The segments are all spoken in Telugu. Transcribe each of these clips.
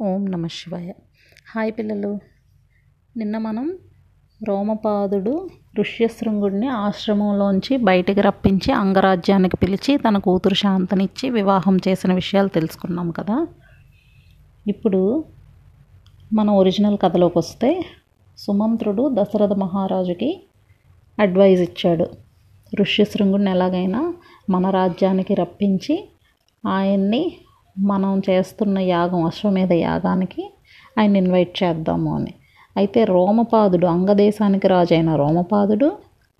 ఓం నమ శివాయ. హాయ్ పిల్లలు. నిన్న మనం రోమపాదుడు ఋష్యశృంగుడిని ఆశ్రమంలోంచి బయటికి రప్పించి అంగరాజ్యానికి పిలిచి తన కూతురు శాంతనిచ్చి వివాహం చేసిన విషయాలు తెలుసుకున్నాం కదా. ఇప్పుడు మన ఒరిజినల్ కథలోకి వస్తే సుమంత్రుడు దశరథ మహారాజుకి అడ్వైజ్ ఇచ్చాడు. ఋష్యశృంగుడిని ఎలాగైనా మన రాజ్యానికి రప్పించి ఆయన్ని మనం చేస్తున్న యాగం అశ్వమేధ యాగానికి ఆయన ఇన్వైట్ చేద్దాము అని. అయితే రోమపాదుడు అంగదేశానికి రాజైన రోమపాదుడు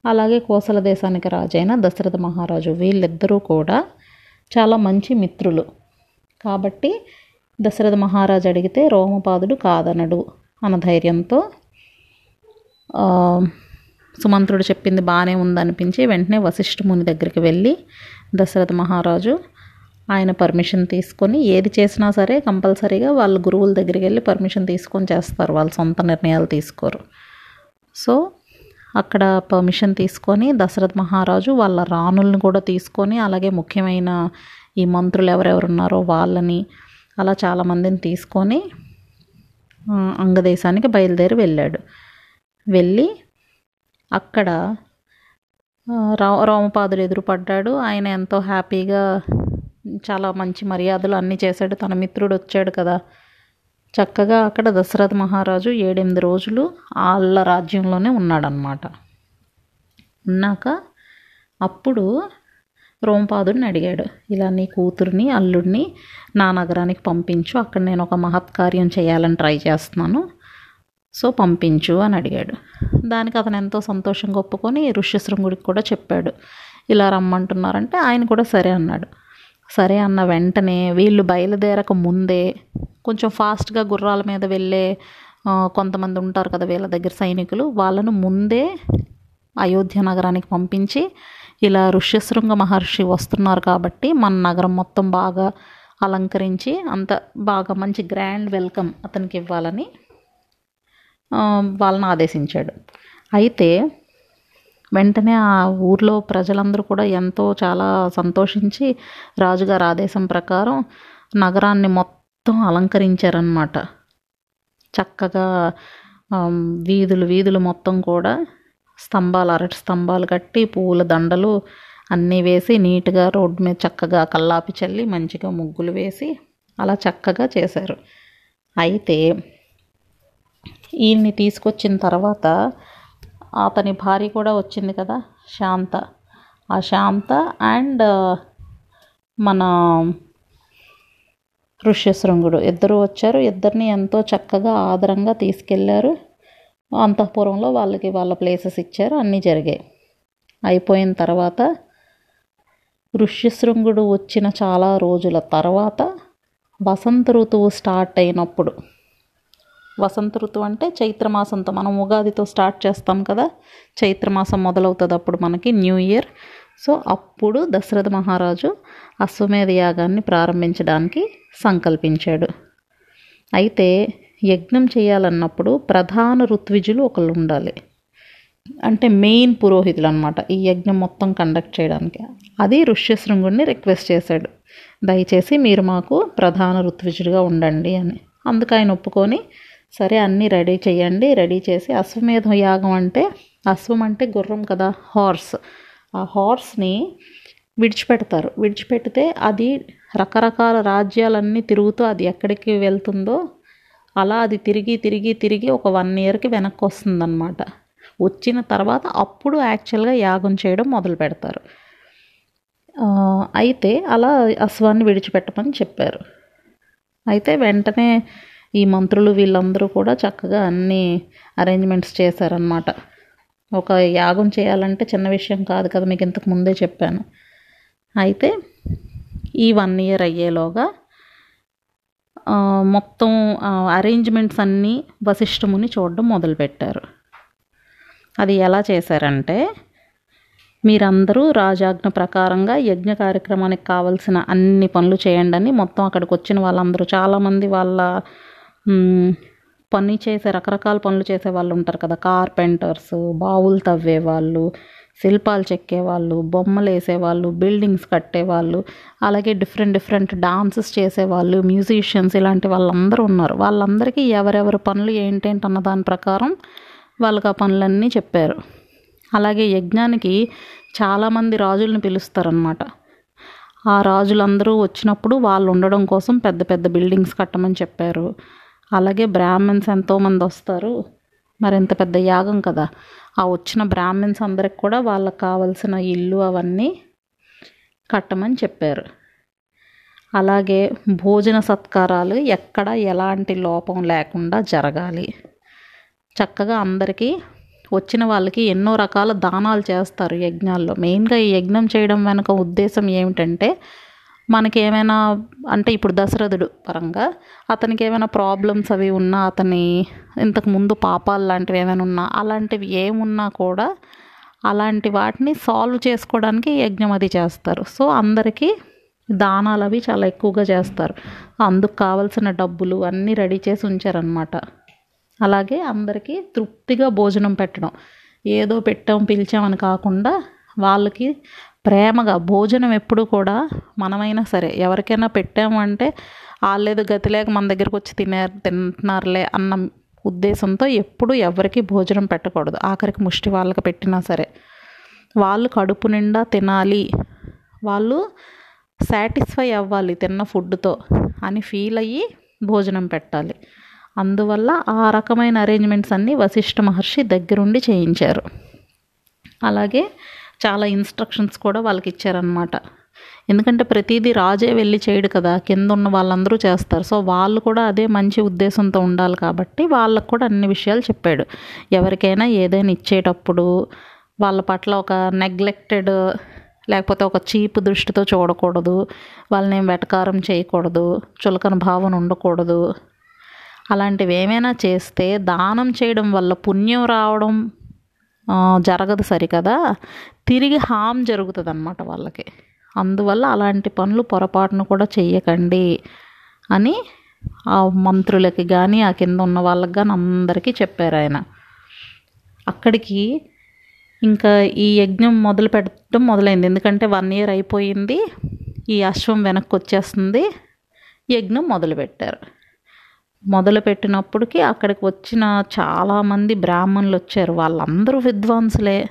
అలాగే కోసల దేశానికి రాజైన దశరథ మహారాజు వీళ్ళిద్దరూ కూడా చాలా మంచి మిత్రులు. కాబట్టి దశరథ మహారాజు అడిగితే రోమపాదుడు కాదనడు అన్న ధైర్యంతో సుమంత్రుడు చెప్పింది బాగానే ఉందనిపించి వెంటనే వశిష్ఠ ముని దగ్గరికి వెళ్ళి దశరథ మహారాజు ఆయన పర్మిషన్ తీసుకొని ఏది చేసినా సరే కంపల్సరీగా వాళ్ళ గురువుల దగ్గరికి వెళ్ళి పర్మిషన్ తీసుకొని చేస్తారు. వాళ్ళ సొంత నిర్ణయాలు తీసుకోరు. సో అక్కడ పర్మిషన్ తీసుకొని దశరథ మహారాజు వాళ్ళ రాణులను కూడా తీసుకొని అలాగే ముఖ్యమైన ఈ మంత్రులు ఎవరెవరు ఉన్నారో వాళ్ళని అలా చాలామందిని తీసుకొని అంగదేశానికి బయలుదేరి వెళ్ళాడు. వెళ్ళి అక్కడ రా రోమపాదుడు ఎదురుపడ్డాడు. ఆయన ఎంతో హ్యాపీగా చాలా మంచి మర్యాదలు అన్నీ చేశాడు. తన మిత్రుడు వచ్చాడు కదా. చక్కగా అక్కడ దశరథ మహారాజు ఏడెనిమిది రోజులు వాళ్ళ రాజ్యంలోనే ఉన్నాడనమాట ఉన్నాక అప్పుడు రోమపాదుడిని అడిగాడు ఇలా నీ కూతుర్ని అల్లుడిని నా నగరానికి పంపించు. అక్కడ నేను ఒక మహత్కార్యం చేయాలని ట్రై చేస్తున్నాను. సో పంపించు అని అడిగాడు. దానికి అతను ఎంతో సంతోషంగా ఒప్పుకొని ఋష్యశృంగుడికి కూడా చెప్పాడు. ఇలా రమ్మంటున్నారంటే ఆయన కూడా సరే అన్నాడు. సరే అన్న వెంటనే వీళ్ళు బయలుదేరక ముందే కొంచెం ఫాస్ట్గా గుర్రాల మీద వెళ్ళే కొంతమంది ఉంటారు కదా వీళ్ళ దగ్గర సైనికులు వాళ్ళను ముందే అయోధ్య నగరానికి పంపించి ఇలా ఋష్యశృంగ మహర్షి వస్తున్నారు కాబట్టి మన నగరం మొత్తం బాగా అలంకరించి అంత బాగా మంచి గ్రాండ్ వెల్కమ్ అతనికి ఇవ్వాలని వాళ్ళని ఆదేశించాడు. అయితే వెంటనే ఆ ఊర్లో ప్రజలందరూ కూడా ఎంతో చాలా సంతోషించి రాజుగారి ఆదేశం ప్రకారం నగరాన్ని మొత్తం అలంకరించారనమాట చక్కగా వీధులు వీధులు మొత్తం కూడా స్తంభాలు అరటి స్తంభాలు కట్టి పూల దండలు అన్నీ వేసి నీట్గా రోడ్డు మీద చక్కగా కల్లాపి చల్లి మంచిగా ముగ్గులు వేసి అలా చక్కగా చేశారు. అయితే ఈయన్ని తీసుకొచ్చిన తర్వాత అతని భార్య కూడా వచ్చింది కదా శాంత. ఆ శాంత అండ్ మన ఋష్యశృంగుడు. ఇద్దరు వచ్చారు. ఇద్దరిని ఎంతో చక్కగా ఆదరంగా తీసుకెళ్ళారు. అంతఃపురంలో వాళ్ళకి వాళ్ళ ప్లేసెస్ ఇచ్చారు. అన్నీ జరిగాయి. అయిపోయిన తర్వాత ఋష్యశృంగుడు వచ్చిన చాలా రోజుల తర్వాత వసంత ఋతువు స్టార్ట్ అయినప్పుడు వసంత ఋతువు అంటే చైత్రమాసంతో మనం ఉగాదితో స్టార్ట్ చేస్తాం కదా. చైత్రమాసం మొదలవుతుంది అప్పుడు మనకి న్యూ ఇయర్. సో అప్పుడు దశరథ మహారాజు అశ్వమేధ యాగాన్ని ప్రారంభించడానికి సంకల్పించాడు. అయితే యజ్ఞం చేయాలన్నప్పుడు ప్రధాన ఋత్విజులు ఒకళ్ళు ఉండాలి అంటే మెయిన్ పురోహితులు అనమాట ఈ యజ్ఞం మొత్తం కండక్ట్ చేయడానికి. అది ఋష్యశృంగుడిని రిక్వెస్ట్ చేశాడు. దయచేసి మీరు మాకు ప్రధాన ఋత్విజుడిగా ఉండండి అని. అందుకు ఆయన ఒప్పుకొని సరే అన్నీ రెడీ చేయండి. రెడీ చేసి అశ్వమేధ యాగం అంటే అశ్వం అంటే గుర్రం కదా హార్స్. ఆ హార్స్ని విడిచిపెడతారు. విడిచిపెడితే అది రకరకాల రాజ్యాలన్నీ తిరుగుతూ అది ఎక్కడికి వెళ్తుందో అలా అది తిరిగి తిరిగి తిరిగి ఒక వన్ ఇయర్కి వెనక్కి వస్తుందన్నమాట వచ్చిన తర్వాత అప్పుడు యాక్చువల్గా యాగం చేయడం మొదలు పెడతారు. అయితే అలా అశ్వాన్ని విడిచిపెట్టమని చెప్పారు. అయితే వెంటనే ఈ మంత్రులు వీళ్ళందరూ కూడా చక్కగా అన్ని అరేంజ్మెంట్స్ చేశారనమాట ఒక యాగం చేయాలంటే చిన్న విషయం కాదు కదా మీకు ఇంతకు ముందే చెప్పాను. అయితే ఈ వన్ ఇయర్ అయ్యేలోగా మొత్తం అరేంజ్మెంట్స్ అన్నీ వశిష్ఠముని చూడడం మొదలుపెట్టారు. అది ఎలా చేశారంటే మీరందరూ రాజాజ్ఞ ప్రకారంగా యజ్ఞ కార్యక్రమానికి కావలసిన అన్ని పనులు చేయండి అని మొత్తం అక్కడికి వచ్చిన వాళ్ళందరూ చాలామంది వాళ్ళ పని చేసే రకరకాల పనులు చేసే వాళ్ళు ఉంటారు కదా. కార్పెంటర్స్ బావులు తవ్వే వాళ్ళు శిల్పాలు చెక్కేవాళ్ళు బొమ్మలు వేసేవాళ్ళు బిల్డింగ్స్ కట్టేవాళ్ళు అలాగే డిఫరెంట్ డిఫరెంట్ డాన్సెస్ చేసేవాళ్ళు మ్యూజిషియన్స్ ఇలాంటి వాళ్ళందరూ ఉన్నారు. వాళ్ళందరికీ ఎవరెవరి పనులు ఏంటేంటి అన్న దాని ప్రకారం వాళ్ళకి ఆ పనులన్నీ చెప్పారు. అలాగే యజ్ఞానికి చాలామంది రాజులను పిలుస్తారనమాట ఆ రాజులందరూ వచ్చినప్పుడు వాళ్ళు ఉండడం కోసం పెద్ద పెద్ద బిల్డింగ్స్ కట్టమని చెప్పారు. అలాగే బ్రాహ్మణ్స్ ఎంతోమంది వస్తారు. మరి ఎంత పెద్ద యాగం కదా. ఆ వచ్చిన బ్రాహ్మణ్స్ అందరికి కూడా వాళ్ళకి కావలసిన ఇల్లు అవన్నీ కట్టమని చెప్పారు. అలాగే భోజన సత్కారాలు ఎక్కడ ఎలాంటి లోపం లేకుండా జరగాలి. చక్కగా అందరికీ వచ్చిన వాళ్ళకి ఎన్నో రకాల దానాలు చేస్తారు యజ్ఞాల్లో. మెయిన్గా ఈ యజ్ఞం చేయడం వెనుక ఉద్దేశం ఏమిటంటే మనకి ఏమైనా అంటే ఇప్పుడు దశరథుడు పరంగా అతనికి ఏమైనా ప్రాబ్లమ్స్ అవి ఉన్నా అతని ఇంతకుముందు పాపాలు లాంటివి ఏమైనా ఉన్నా అలాంటివి ఏమున్నా కూడా అలాంటి వాటిని సాల్వ్ చేసుకోవడానికి యజ్ఞం అది చేస్తారు. సో అందరికీ దానాలు అవి చాలా ఎక్కువగా చేస్తారు. అందుకు కావలసిన డబ్బులు అన్నీ రెడీ చేసి ఉంచారనమాట అలాగే అందరికీ తృప్తిగా భోజనం పెట్టడం. ఏదో పెట్టాం పిలిచామని కాకుండా వాళ్ళకి ప్రేమగా భోజనం ఎప్పుడు కూడా మనమైనా సరే ఎవరికైనా పెట్టామంటే వాళ్ళేదో గతి లేక మన దగ్గరికి వచ్చి తినే తింటున్నారులే అన్న ఉద్దేశంతో ఎప్పుడు ఎవరికి భోజనం పెట్టకూడదు. ఆఖరికి ముష్టి వాళ్ళకి పెట్టినా సరే. వాళ్ళు కడుపు నిండా తినాలి. వాళ్ళు సాటిస్ఫై అవ్వాలి తిన్న ఫుడ్తో అని ఫీల్ అయ్యి భోజనం పెట్టాలి. అందువల్ల ఆ రకమైన అరేంజ్మెంట్స్ అన్నీ వశిష్ఠ మహర్షి దగ్గరుండి చేయించారు. అలాగే చాలా ఇన్స్ట్రక్షన్స్ కూడా వాళ్ళకి ఇచ్చారనమాట ఎందుకంటే ప్రతిదీ రాజే వెళ్ళి చేయడు కదా కింద ఉన్న వాళ్ళందరూ చేస్తారు. సో వాళ్ళు కూడా అదే మంచి ఉద్దేశంతో ఉండాలి కాబట్టి వాళ్ళకు కూడా అన్ని విషయాలు చెప్పాడు. ఎవరికైనా ఏదైనా ఇచ్చేటప్పుడు వాళ్ళ పట్ల ఒక నెగ్లెక్టెడ్ లేకపోతే ఒక చీప్ దృష్టితో చూడకూడదు వాళ్ళని ఏం వెటకారం చేయకూడదు చులకన భావన ఉండకూడదు. అలాంటివి ఏమైనా చేస్తే దానం చేయడం వల్ల పుణ్యం రావడం జరగదు సరికదా. తిరిగి హామ్ జరుగుతుంది అన్నమాట వాళ్ళకి. అందువల్ల అలాంటి పనులు పొరపాటును కూడా చెయ్యకండి అని ఆ మంత్రులకి కానీ ఆ కింద ఉన్న వాళ్ళకి కానీ అందరికీ చెప్పారు ఆయన. అక్కడికి ఇంకా ఈ యజ్ఞం మొదలు పెట్టడం మొదలైంది. ఎందుకంటే వన్ ఇయర్ అయిపోయింది. ఈ అశ్వం వెనక్కి వచ్చేస్తుంది. యజ్ఞం మొదలుపెట్టారు. మొదలుపెట్టినప్పటికి అక్కడికి వచ్చిన చాలామంది బ్రాహ్మణులు వచ్చారు. వాళ్ళందరూ విద్వాంసులే.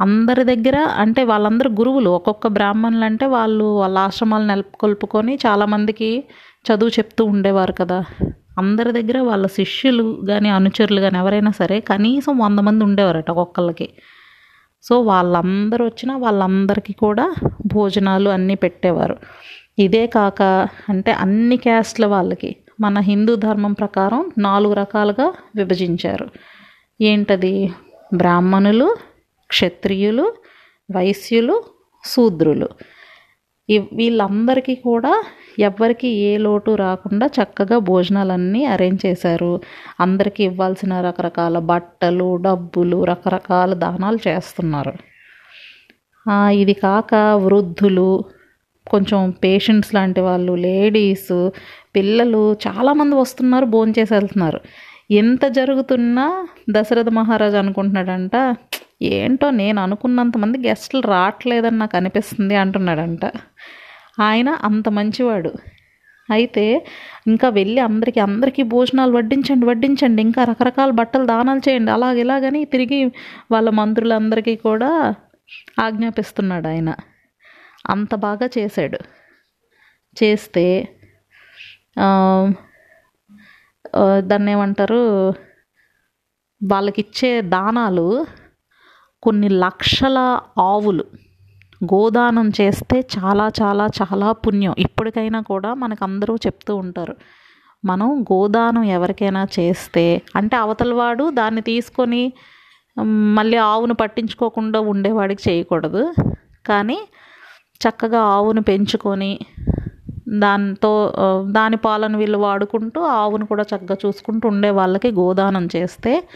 అందరి దగ్గర అంటే వాళ్ళందరూ గురువులు. ఒక్కొక్క బ్రాహ్మణులు అంటే వాళ్ళు వాళ్ళ ఆశ్రమాలు నెలకొల్పుకొని చాలామందికి చదువు చెప్తూ ఉండేవారు కదా. అందరి దగ్గర వాళ్ళ శిష్యులు కానీ అనుచరులు కానీ ఎవరైనా సరే కనీసం వంద మంది ఉండేవారట ఒక్కొక్కళ్ళకి. సో వాళ్ళందరూ వచ్చినా వాళ్ళందరికీ కూడా భోజనాలు అన్నీ పెట్టేవారు. ఇదే కాక అంటే అన్ని క్యాస్ట్ల వాళ్ళకి. మన హిందూ ధర్మం ప్రకారం నాలుగు రకాలుగా విభజించారు. ఏంటది? బ్రాహ్మణులు క్షత్రియులు వైశ్యులు శూద్రులు. వీళ్ళందరికీ కూడా ఎవ్వరికి ఏ లోటు రాకుండా చక్కగా భోజనాలన్నీ అరేంజ్ చేశారు. అందరికీ ఇవ్వాల్సిన రకరకాల బట్టలు డబ్బులు రకరకాల దానాలు చేస్తున్నారు. ఇది కాక వృద్ధులు కొంచెం పేషెంట్స్ లాంటి వాళ్ళు లేడీస్ పిల్లలు చాలామంది వస్తున్నారు భోంచేసి వెళ్తున్నారు. ఎంత జరుగుతున్నా దశరథ మహారాజు అనుకుంటున్నాడంట ఏంటో నేను అనుకున్నంతమంది గెస్టులు రావట్లేదని నాకు అనిపిస్తుంది అంటున్నాడంట. ఆయన అంత మంచివాడు. అయితే ఇంకా వెళ్ళి అందరికీ అందరికీ భోజనాలు వడ్డించండి వడ్డించండి ఇంకా రకరకాల బట్టలు దానాలు చేయండి అలాగ ఇలాగని తిరిగి వాళ్ళ మంత్రులందరికీ కూడా ఆజ్ఞాపిస్తున్నాడు ఆయన. అంత బాగా చేశాడు. చేస్తే దాన్ని ఏమంటారు? వాళ్ళకిచ్చే దానాలు కొన్ని లక్షల ఆవులు. గోదానం చేస్తే చాలా చాలా చాలా పుణ్యం. ఇప్పటికైనా కూడా మనకు అందరూ చెప్తూ ఉంటారు. మనం గోదానం ఎవరికైనా చేస్తే అంటే అవతలవాడు దాన్ని తీసుకొని మళ్ళీ ఆవును పట్టించుకోకుండా ఉండేవాడికి చేయకూడదు. కానీ చక్కగా ఆవును పెంచుకొని దాంతో దాని పాలను వీళ్ళు వాడుకుంటూ ఆవును కూడా చక్కగా చూసుకుంటూ ఉండే వాళ్ళకి గోదానం చేస్తే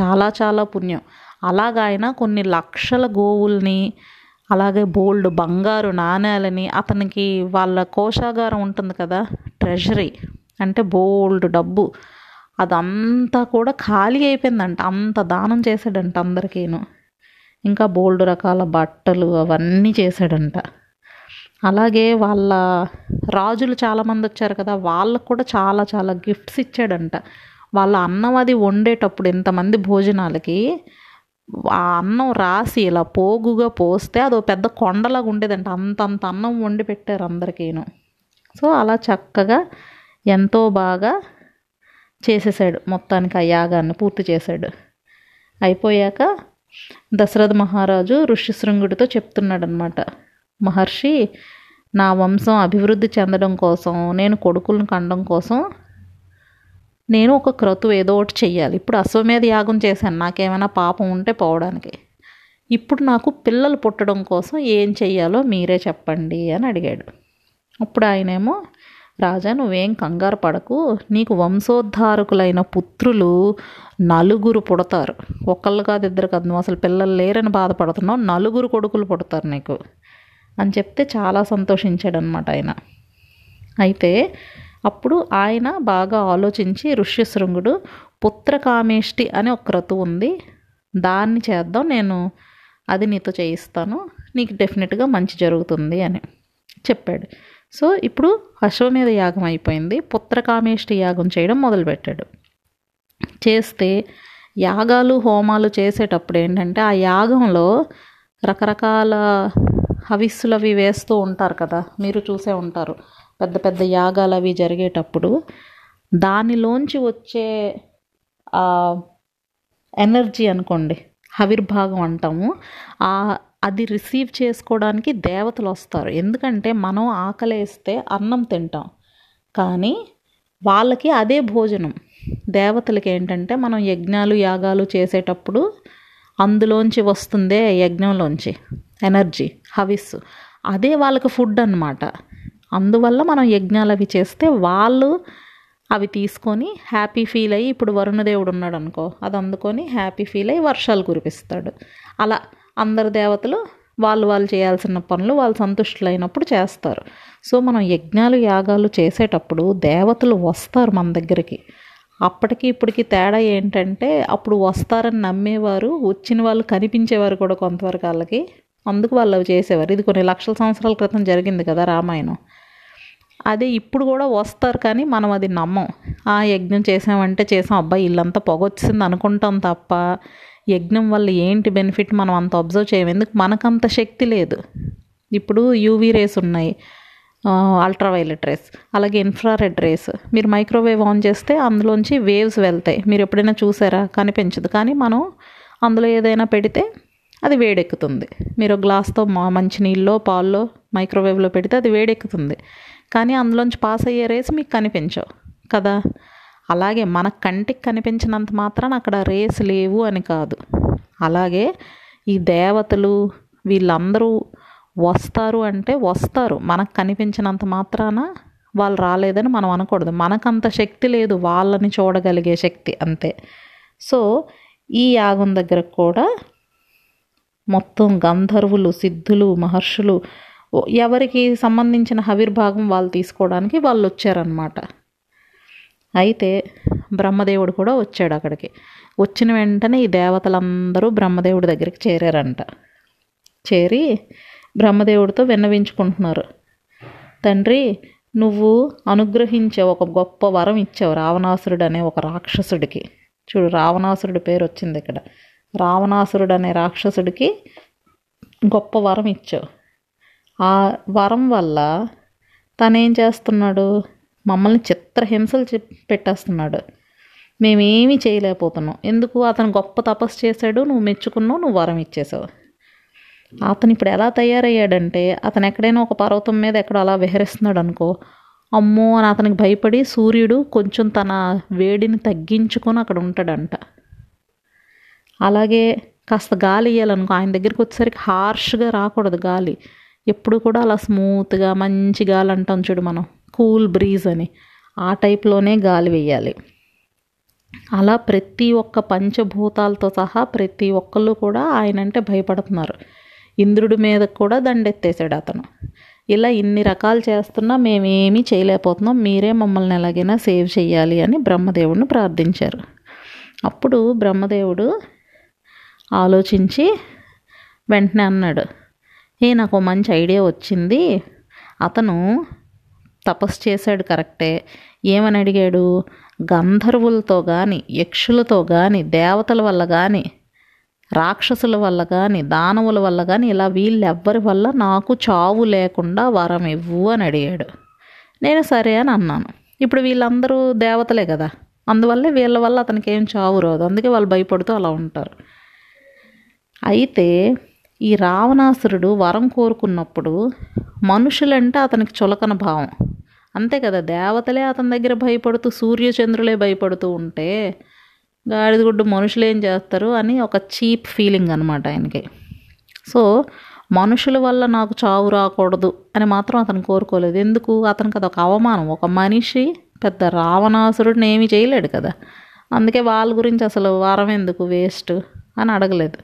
చాలా చాలా పుణ్యం. అలాగ కొన్ని లక్షల గోవుల్ని అలాగే బోల్డ్ బంగారు నాణేలని అతనికి వాళ్ళ కోశాగారం ఉంటుంది కదా ట్రెజరీ అంటే బోల్డ్ డబ్బు అదంతా కూడా ఖాళీ అయిపోయిందంట. అంత దానం చేశాడంట అందరికీను. ఇంకా బోల్డ్ రకాల బట్టలు అవన్నీ చేశాడంట. అలాగే వాళ్ళ రాజులు చాలామంది వచ్చారు కదా వాళ్ళకు కూడా చాలా చాలా గిఫ్ట్స్ ఇచ్చాడంట. వాళ్ళ అన్నం అది వండేటప్పుడు ఇంతమంది భోజనాలకి ఆ అన్నం రాసి ఇలా పోగుగా పోస్తే అదో పెద్ద కొండలాగా ఉండేదంట. అంత అంత అన్నం వండి పెట్టారు అందరికీను. సో అలా చక్కగా ఎంతో బాగా చేసేసాడు. మొత్తానికి ఆ యాగాన్ని పూర్తి చేశాడు. అయిపోయాక దశరథ మహారాజు ఋష్యశృంగుడితో చెప్తున్నాడనమాట మహర్షి నా వంశం అభివృద్ధి చెందడం కోసం నేను కొడుకులను కండం కోసం నేను ఒక క్రతువు ఏదో ఒకటి చెయ్యాలి. ఇప్పుడు అశ్వమేధ యాగం చేశాను. నాకేమైనా పాపం ఉంటే పోవడానికి. ఇప్పుడు నాకు పిల్లలు పుట్టడం కోసం ఏం చెయ్యాలో మీరే చెప్పండి అని అడిగాడు. అప్పుడు ఆయనేమో రాజా నువ్వేం కంగారు పడకు. నీకు వంశోద్ధారకులైన పుత్రులు నలుగురు పుడతారు. ఒకళ్ళు కాదు ఇద్దరు కాదు నువ్వు అసలు పిల్లలు లేరని బాధపడుతున్నావు. నలుగురు కొడుకులు పుడతారు నీకు. అని చెప్తే చాలా సంతోషించాడనమాట ఆయన. అయితే అప్పుడు ఆయన బాగా ఆలోచించి ఋష్యశృంగుడు పుత్రకామేష్టి అనే ఒక క్రతువు ఉంది. దాన్ని చేద్దాం నేను అది నీతో చేయిస్తాను నీకు డెఫినెట్గా మంచి జరుగుతుంది అని చెప్పాడు. సో ఇప్పుడు అశ్వమేధ యాగం అయిపోయింది. పుత్రకామేష్టి యాగం చేయడం మొదలుపెట్టాడు. చేస్తే యాగాలు హోమాలు చేసేటప్పుడు ఏంటంటే ఆ యాగంలో రకరకాల హవిస్సులు అవి వేస్తూ ఉంటారు కదా మీరు చూసే ఉంటారు. పెద్ద పెద్ద యాగాలు అవి జరిగేటప్పుడు దానిలోంచి వచ్చే ఎనర్జీ అనుకోండి హవిర్భాగం అంటాము. ఆ అది రిసీవ్ చేసుకోవడానికి దేవతలు వస్తారు. ఎందుకంటే మనం ఆకలేస్తే అన్నం తింటాం. కానీ వాళ్ళకి అదే భోజనం. దేవతలకి ఏంటంటే మనం యజ్ఞాలు యాగాలు చేసేటప్పుడు అందులోంచి వస్తుందే యజ్ఞంలోంచి ఎనర్జీ హవిస్సు. అదే వాళ్ళకి ఫుడ్ అనమాట అందువల్ల మనం యజ్ఞాలు అవి చేస్తే వాళ్ళు అవి తీసుకొని హ్యాపీ ఫీల్ అయ్యి ఇప్పుడు వరుణదేవుడు ఉన్నాడు అనుకో అది అందుకొని హ్యాపీ ఫీల్ అయ్యి వర్షాలు కురిపిస్తాడు. అలా అందరు దేవతలు వాళ్ళు వాళ్ళు చేయాల్సిన పనులు వాళ్ళు సంతుష్టులైనప్పుడు చేస్తారు. సో మనం యజ్ఞాలు యాగాలు చేసేటప్పుడు దేవతలు వస్తారు మన దగ్గరికి. అప్పటికి ఇప్పటికి తేడా ఏంటంటే అప్పుడు వస్తారని నమ్మేవారు వచ్చిన వాళ్ళు కనిపించేవారు కూడా కొంతవరకు వాళ్ళకి. అందుకు వాళ్ళు అవి చేసేవారు. ఇది కొన్ని లక్షల సంవత్సరాల క్రితం జరిగింది కదా రామాయణం. అదే ఇప్పుడు కూడా వస్తారు కానీ మనం అది నమ్మం. ఆ యజ్ఞం చేసామంటే చేసాం అబ్బాయి ఇల్లంతా పొగొచ్చింది అనుకుంటాం తప్ప యజ్ఞం వల్ల ఏంటి బెనిఫిట్ మనం అంత అబ్జర్వ్ చేయం ఎందుకు మనకంత శక్తి లేదు. ఇప్పుడు యూవీ రేస్ ఉన్నాయి. అల్ట్రావైలెట్ రేస్ అలాగే ఇన్ఫ్రారెడ్ రేస్ మీరు మైక్రోవేవ్ ఆన్ చేస్తే అందులోంచి వేవ్స్ వెళ్తాయి. మీరు ఎప్పుడైనా చూసారా? కనిపించదు. కానీ మనం అందులో ఏదైనా పెడితే అది వేడెక్కుతుంది. మీరు గ్లాస్తో మా మంచినీళ్ళలో పాల్లో మైక్రోవేవ్లో పెడితే అది వేడెక్కుతుంది. కానీ అందులోంచి పాస్ అయ్యే రేస్ మీకు కనిపించవు. కదా? అలాగే మన కంటికి కనిపించినంత మాత్రాన అక్కడ రేస్ లేవు అని కాదు. అలాగే ఈ దేవతలు వీళ్ళందరూ వస్తారు అంటే వస్తారు. మనకు కనిపించినంత మాత్రాన వాళ్ళు రాలేదని మనం అనకూడదు. మనకంత శక్తి లేదు వాళ్ళని చూడగలిగే శక్తి అంతే. సో ఈ యాగం దగ్గర కూడా మొత్తం గంధర్వులు సిద్ధులు మహర్షులు ఎవరికి సంబంధించిన హవిర్భాగం వాళ్ళు తీసుకోవడానికి వాళ్ళు వచ్చారనమాట అయితే బ్రహ్మదేవుడు కూడా వచ్చాడు అక్కడికి. వచ్చిన వెంటనే ఈ దేవతలందరూ బ్రహ్మదేవుడి దగ్గరికి చేరారంట. చేరి బ్రహ్మదేవుడితో విన్నవించుకుంటున్నారు. తండ్రి నువ్వు అనుగ్రహించే ఒక గొప్ప వరం ఇచ్చావు రావణాసురుడు అనే ఒక రాక్షసుడికి. చూడు రావణాసురుడి పేరు వచ్చింది ఇక్కడ. రావణాసురుడు అనే రాక్షసుడికి గొప్ప వరం ఇచ్చావు. ఆ వరం వల్ల తనేం చేస్తున్నాడు? మమ్మల్ని చిత్రహింసలు పెట్టేస్తున్నాడు. మేమేమీ చేయలేకపోతున్నాం. ఎందుకు? అతను గొప్ప తపస్సు చేశాడు నువ్వు మెచ్చుకున్నావు నువ్వు వరం ఇచ్చేసావు. అతను ఇప్పుడు ఎలా తయారయ్యాడంటే అతను ఎక్కడైనా ఒక పర్వతం మీద ఎక్కడో అలా విహరిస్తున్నాడు అనుకో అమ్మో అని అతనికి భయపడి సూర్యుడు కొంచెం తన వేడిని తగ్గించుకొని అక్కడ ఉంటాడంట. అలాగే కాస్త గాలి ఇవ్వాలనుకో ఆయన దగ్గరికి వచ్చేసరికి హార్ష్గా రాకూడదు గాలి. ఎప్పుడు కూడా అలా స్మూత్గా మంచి గాలి అంటాం చూడు మనం కూల్ బ్రీజ్ అని. ఆ టైప్లోనే గాలి వేయాలి. అలా ప్రతి ఒక్క పంచభూతాలతో సహా ప్రతి ఒక్కళ్ళు కూడా ఆయన అంటే భయపడుతున్నారు. ఇంద్రుడి మీద కూడా దండెత్తేసాడు అతను. ఇలా ఇన్ని రకాలు చేస్తున్నా మేమేమీ చేయలేకపోతున్నాం. మీరే మమ్మల్ని ఎలాగైనా సేవ్ చేయాలి అని బ్రహ్మదేవుడిని ప్రార్థించారు. అప్పుడు బ్రహ్మదేవుడు ఆలోచించి వెంటనే అన్నాడు ఏ నాకు మంచి ఐడియా వచ్చింది. అతను తపస్సు చేశాడు కరెక్టే. ఏమని అడిగాడు? గంధర్వులతో కానీ యక్షులతో కానీ దేవతల వల్ల కానీ రాక్షసుల వల్ల కానీ దానవుల వల్ల కానీ ఇలా వీళ్ళెవ్వరి వల్ల నాకు చావు లేకుండా వరం ఇవ్వు అని అడిగాడు. నేను సరే అని అన్నాను. ఇప్పుడు వీళ్ళందరూ దేవతలే కదా. అందువల్లే వీళ్ళ వల్ల అతనికి ఏం చావు రాదు. అందుకే వాళ్ళు భయపడుతూ అలా ఉంటారు. అయితే ఈ రావణాసురుడు వరం కోరుకున్నప్పుడు మనుషులంటే అతనికి చులకన భావం. అంతే కదా దేవతలే అతని దగ్గర భయపడుతూ సూర్యచంద్రులే భయపడుతూ ఉంటే గాడిదగుడ్డు మనుషులు ఏం చేస్తారు అని ఒక చీప్ ఫీలింగ్ అనమాట ఆయనకి. సో మనుషుల వల్ల నాకు చావు రాకూడదు అని మాత్రం అతను కోరుకోలేదు. ఎందుకు? అతనికి అదొక అవమానం. ఒక మనిషి పెద్ద రావణాసురుడిని ఏమీ చేయలేడు కదా. అందుకే వాళ్ళ గురించి అసలు వారం ఎందుకు? వేస్ట్ అని అడగలేదు.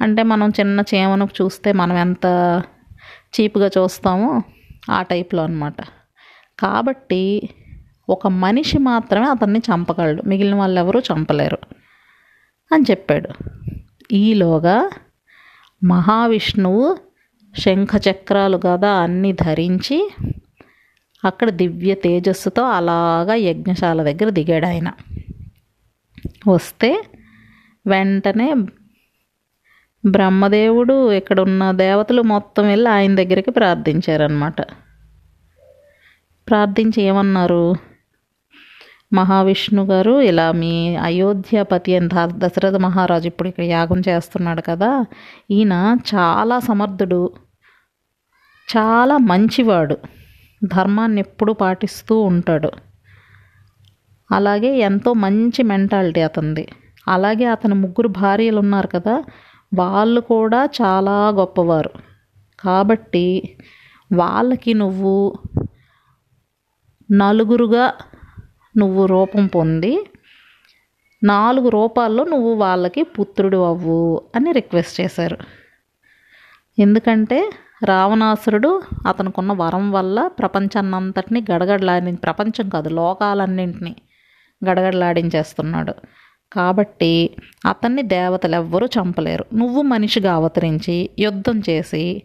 అంటే మనం చిన్న చేమను చూస్తే మనం ఎంత చీప్గా చూస్తామో ఆ టైప్లో అనమాట కాబట్టి ఒక మనిషి మాత్రమే అతన్ని చంపగలడు. మిగిలిన వాళ్ళు ఎవరూ చంపలేరు. అని చెప్పాడు. ఈలోగా మహావిష్ణువు శంఖ చక్రాలు కదా అన్నీ ధరించి అక్కడ దివ్య తేజస్సుతో అలాగా యజ్ఞశాల దగ్గర దిగాడు ఆయన. వస్తే వెంటనే బ్రహ్మదేవుడు ఇక్కడ ఉన్న దేవతలు మొత్తం వెళ్ళి ఆయన దగ్గరికి ప్రార్థించారనమాట ప్రార్థించి ఏమన్నారు? మహావిష్ణు గారు ఇలా మీ అయోధ్యాపతి అని దశరథ మహారాజు ఇప్పుడు ఇక్కడ యాగం చేస్తున్నాడు కదా ఈయన చాలా సమర్థుడు చాలా మంచివాడు ధర్మాన్ని ఎప్పుడూ పాటిస్తూ ఉంటాడు. అలాగే ఎంతో మంచి మెంటాలిటీ అతనిది. అలాగే అతని ముగ్గురు భార్యలు ఉన్నారు కదా వాళ్ళు కూడా చాలా గొప్పవారు. కాబట్టి వాళ్ళకి నువ్వు నలుగురుగా నువ్వు రూపం పొంది నాలుగు రూపాల్లో నువ్వు వాళ్ళకి పుత్రుడు అవ్వు అని రిక్వెస్ట్ చేశారు. ఎందుకంటే రావణాసురుడు అతనుకున్న వరం వల్ల ప్రపంచాన్నంతటిని గడగడలాడి ప్రపంచం కాదు లోకాలన్నింటినీ గడగడలాడించేస్తున్నాడు. కాబట్టి అతన్ని దేవతలు ఎవ్వరూ చంపలేరు. నువ్వు మనిషిగా అవతరించి యుద్ధం చేసి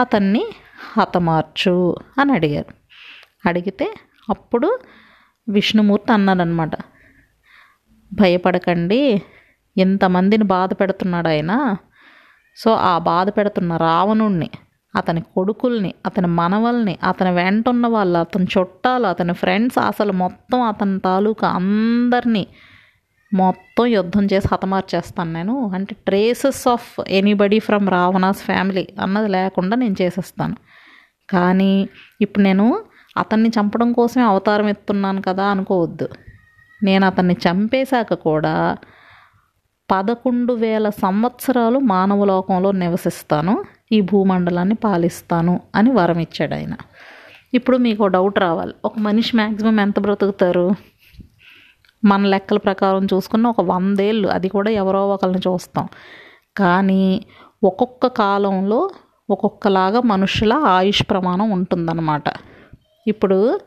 అతన్ని హతమార్చు అని అడిగారు. అడిగితే అప్పుడు విష్ణుమూర్తి అన్నాడనమాట. భయపడకండి ఎంతమందిని బాధ పెడుతున్నాడు ఆయన. సో ఆ బాధ పెడుతున్న రావణుణ్ణి అతని కొడుకుల్ని అతని మనవల్ని అతని వెంట ఉన్న వాళ్ళు అతని చుట్టాలు అతని ఫ్రెండ్స్ అసలు మొత్తం అతని తాలూకా అందరినీ మొత్తం యుద్ధం చేసి హతమార్చేస్తాను నేను. అంటే traces of anybody from Ravana's family అన్నది లేకుండా నేను చేసేస్తాను. కానీ ఇప్పుడు నేను అతన్ని చంపడం కోసమే అవతారం ఎత్తున్నాను కదా అనుకోవద్దు. నేను అతన్ని చంపేశాక కూడా పదకొండు వేల సంవత్సరాలు మానవ లోకంలో నివసిస్తాను ఈ భూమండలాన్ని పాలిస్తాను అని వరం ఇచ్చాడు ఆయన. ఇప్పుడు మీకు డౌట్ రావాలి. ఒక మనిషి మ్యాక్సిమం ఎంత బ్రతుకుతారు? మన లెక్కల ప్రకారం చూసుకున్న ఒక వందేళ్ళు అది కూడా ఎవరో ఒకరిని చూస్తాం. కానీ ఒక్కొక్క కాలంలో ఒక్కొక్కలాగా మనుషుల ఆయుష్ ప్రమాణం ఉంటుందన్నమాట. ఇప్పుడు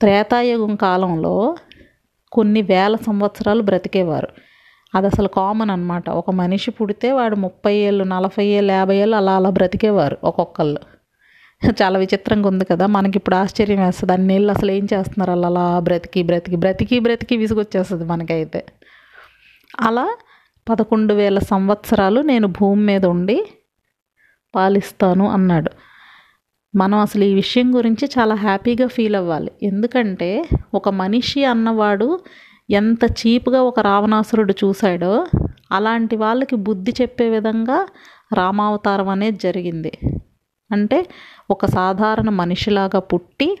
త్రేతాయుగం కాలంలో కొన్ని వేల సంవత్సరాలు బ్రతికేవారు. అది అసలు కామన్ అనమాట ఒక మనిషి పుడితే వాడు ముప్పై ఏళ్ళు నలభై ఏళ్ళు యాభై ఏళ్ళు అలా అలా బ్రతికేవారు ఒక్కొక్కళ్ళు. చాలా విచిత్రంగా ఉంది కదా. మనకి ఇప్పుడు ఆశ్చర్యం వేస్తుంది. అన్ని ఏళ్ళు అసలు ఏం చేస్తున్నారు? అలా అలా బ్రతికి బ్రతికి బ్రతికి బ్రతికి విసుగొచ్చేస్తుంది మనకైతే. అలా పదకొండు వేల సంవత్సరాలు నేను భూమి మీద ఉండి పాలిస్తాను అన్నాడు. మనం అసలు ఈ విషయం గురించి చాలా హ్యాపీగా ఫీల్ అవ్వాలి. ఎందుకంటే ఒక మనిషి అన్నవాడు ఎంత చీప్గా ఒక రావణాసురుడు చూశాడో అలాంటి వాళ్ళకి బుద్ధి చెప్పే విధంగా రామావతారం అనేది జరిగింది. అంటే ఒక సాధారణ మనిషిలాగా పుట్టి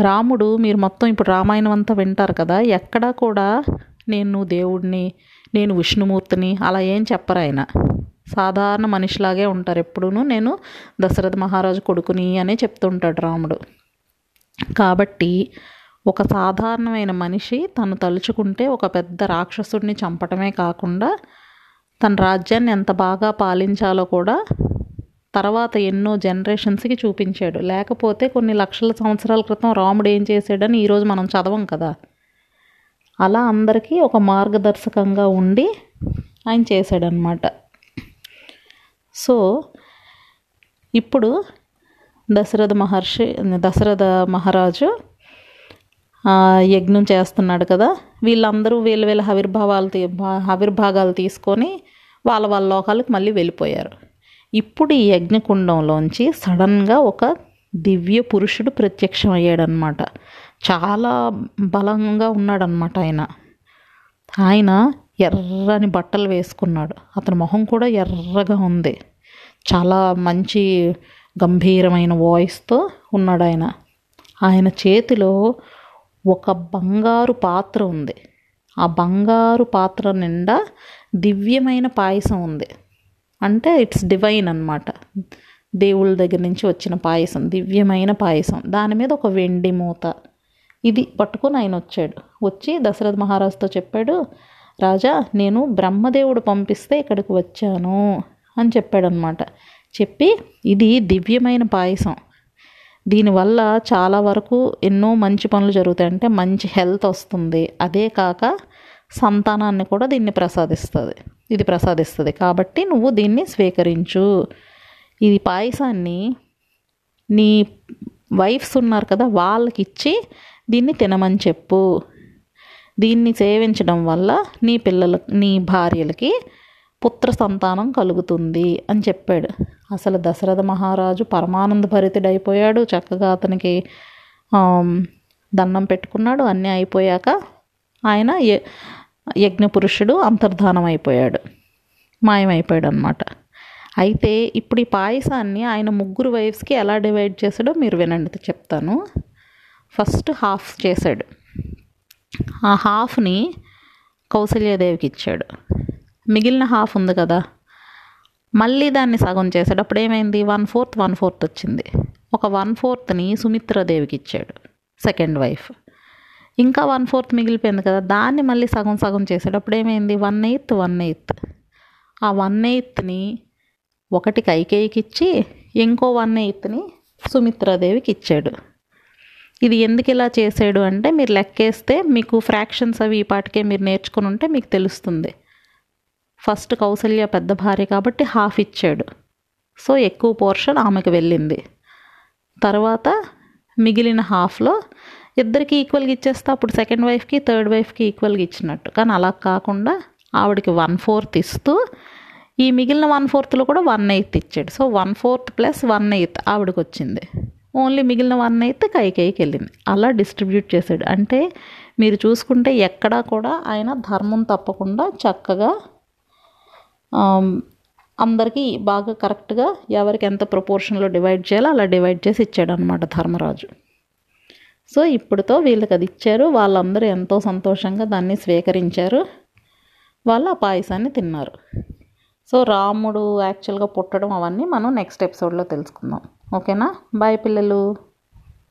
రాముడు మీరు మొత్తం ఇప్పుడు రామాయణం అంతా వింటారు కదా ఎక్కడా కూడా నేను దేవుడిని నేను విష్ణుమూర్తిని అలా ఏం చెప్పరు ఆయన. సాధారణ మనిషిలాగే ఉంటారు ఎప్పుడూ నేను దశరథ మహారాజు కొడుకుని అనే చెప్తుంటాడు రాముడు. కాబట్టి ఒక సాధారణమైన మనిషి తను తలుచుకుంటే ఒక పెద్ద రాక్షసుడిని చంపటమే కాకుండా తన రాజ్యాన్ని ఎంత బాగా పాలించాలో కూడా తర్వాత ఎన్నో జనరేషన్స్కి చూపించాడు. లేకపోతే కొన్ని లక్షల సంవత్సరాల క్రితం రాముడు ఏం చేశాడని ఈరోజు మనం చదవం కదా. అలా అందరికీ ఒక మార్గదర్శకంగా ఉండి ఆయన చేశాడనమాట సో ఇప్పుడు దశరథ మహర్షి దశరథ మహారాజు యజ్ఞం చేస్తున్నాడు కదా. వీళ్ళందరూ వేలు వేల ఆవిర్భావాలు తీ భా- ఆవిర్భాగాలు తీసుకొని వాళ్ళ వాళ్ళ లోకాలకు మళ్ళీ వెళ్ళిపోయారు. ఇప్పుడు ఈ యజ్ఞకుండంలోంచి సడన్గా ఒక దివ్య పురుషుడు ప్రత్యక్షం అయ్యాడనమాట చాలా బలంగా ఉన్నాడనమాట ఆయన. ఆయన ఎర్రని బట్టలు వేసుకున్నాడు. అతని మొహం కూడా ఎర్రగా ఉంది. చాలా మంచి గంభీరమైన వాయిస్తో ఉన్నాడు ఆయన. ఆయన చేతిలో ఒక బంగారు పాత్ర ఉంది. ఆ బంగారు పాత్ర నిండా దివ్యమైన పాయసం ఉంది. అంటే ఇట్స్ డివైన్ అన్నమాట. దేవుళ్ళ దగ్గర నుంచి వచ్చిన పాయసం దివ్యమైన పాయసం. దాని మీద ఒక వెండి మూత. ఇది పట్టుకొని ఆయన వచ్చాడు. వచ్చి దశరథ మహారాజుతో చెప్పాడు రాజా నేను బ్రహ్మదేవుడు పంపిస్తే ఇక్కడికి వచ్చాను అని చెప్పాడనమాట చెప్పి ఇది దివ్యమైన పాయసం. దీనివల్ల చాలా వరకు ఎన్నో మంచి పనులు జరుగుతాయి. అంటే మంచి హెల్త్ వస్తుంది. అదే కాక సంతానాన్ని కూడా దీన్ని ప్రసాదిస్తుంది. ఇది ప్రసాదిస్తుంది. కాబట్టి నువ్వు దీన్ని స్వీకరించు. ఇది పాయసాన్ని నీ వైఫ్స్ ఉన్నారు కదా వాళ్ళకి ఇచ్చి దీన్ని తినమని చెప్పు. దీన్ని సేవించడం వల్ల నీ పిల్లల నీ భార్యలకి పుత్ర సంతానం కలుగుతుంది అని చెప్పాడు. అసలు దశరథ మహారాజు పరమానంద భరితుడైపోయాడు చక్కగా అతనికి దండం పెట్టుకున్నాడు. అన్నీ అయిపోయాక ఆయన యజ్ఞపురుషుడు అంతర్ధానం అయిపోయాడు మాయమైపోయాడు అనమాట అయితే ఇప్పుడు ఈ పాయసాన్ని ఆయన ముగ్గురు వైఫ్స్కి ఎలా డివైడ్ చేశాడో మీరు వినండి చెప్తాను. ఫస్ట్ హాఫ్ చేశాడు. ఆ హాఫ్ని కౌసల్యాదేవికి ఇచ్చాడు. మిగిలిన హాఫ్ ఉంది కదా. మళ్ళీ దాన్ని సగం చేశాడు. అప్పుడు ఏమైంది? వన్ ఫోర్త్ వన్ ఫోర్త్ వచ్చింది. ఒక వన్ ఫోర్త్ని సుమిత్రాదేవికి ఇచ్చాడు సెకండ్ వైఫ్. ఇంకా వన్ ఫోర్త్ మిగిలిపోయింది కదా. దాన్ని మళ్ళీ సగం సగం చేశాడు. అప్పుడు ఏమైంది? One eighth one eighth. ఆ వన్ ఎయిత్ని ఒకటి కైకేయికి ఇచ్చి ఇంకో వన్ ఎయిత్ని సుమిత్రాదేవికి ఇచ్చాడు. ఇది ఎందుకు ఇలా చేసాడు అంటే మీరు లెక్కేస్తే మీకు ఫ్రాక్షన్స్ అవి ఈ పాటికే మీరు నేర్చుకుని ఉంటే మీకు తెలుస్తుంది. ఫస్ట్ కౌసల్య పెద్ద భార్య కాబట్టి హాఫ్ ఇచ్చాడు. సో ఎక్కువ పోర్షన్ ఆమెకు వెళ్ళింది. తర్వాత మిగిలిన హాఫ్లో ఇద్దరికి ఈక్వల్గా ఇచ్చేస్తే అప్పుడు సెకండ్ వైఫ్కి థర్డ్ వైఫ్కి ఈక్వల్గా ఇచ్చినట్టు. కానీ అలా కాకుండా ఆవిడకి వన్ ఫోర్త్ ఇస్తూ ఈ మిగిలిన వన్ ఫోర్త్లో కూడా వన్ ఎయిత్ ఇచ్చాడు. So one fourth plus one eighth ఆవిడకి వచ్చింది ఓన్లీ మిగిలిన వన్ అయితే కైకేయికి వెళ్ళింది. అలా డిస్ట్రిబ్యూట్ చేశాడు. అంటే మీరు చూసుకుంటే ఎక్కడా కూడా ఆయన ధర్మం తప్పకుండా చక్కగా అందరికీ బాగా కరెక్ట్గా ఎవరికి ఎంత ప్రపోర్షన్లో డివైడ్ చేయాలో అలా డివైడ్ చేసి ఇచ్చాడు అనమాట ధర్మరాజు. సో ఇప్పుడుతో వీళ్ళకి అది ఇచ్చారు. వాళ్ళందరూ ఎంతో సంతోషంగా దాన్ని స్వీకరించారు. వాళ్ళు ఆ పాయసాన్ని తిన్నారు. సో రాముడు యాక్చువల్గా పుట్టడం అవన్నీ మనం నెక్స్ట్ ఎపిసోడ్లో తెలుసుకుందాం. ఓకేనా బాయ్ పిల్లలు.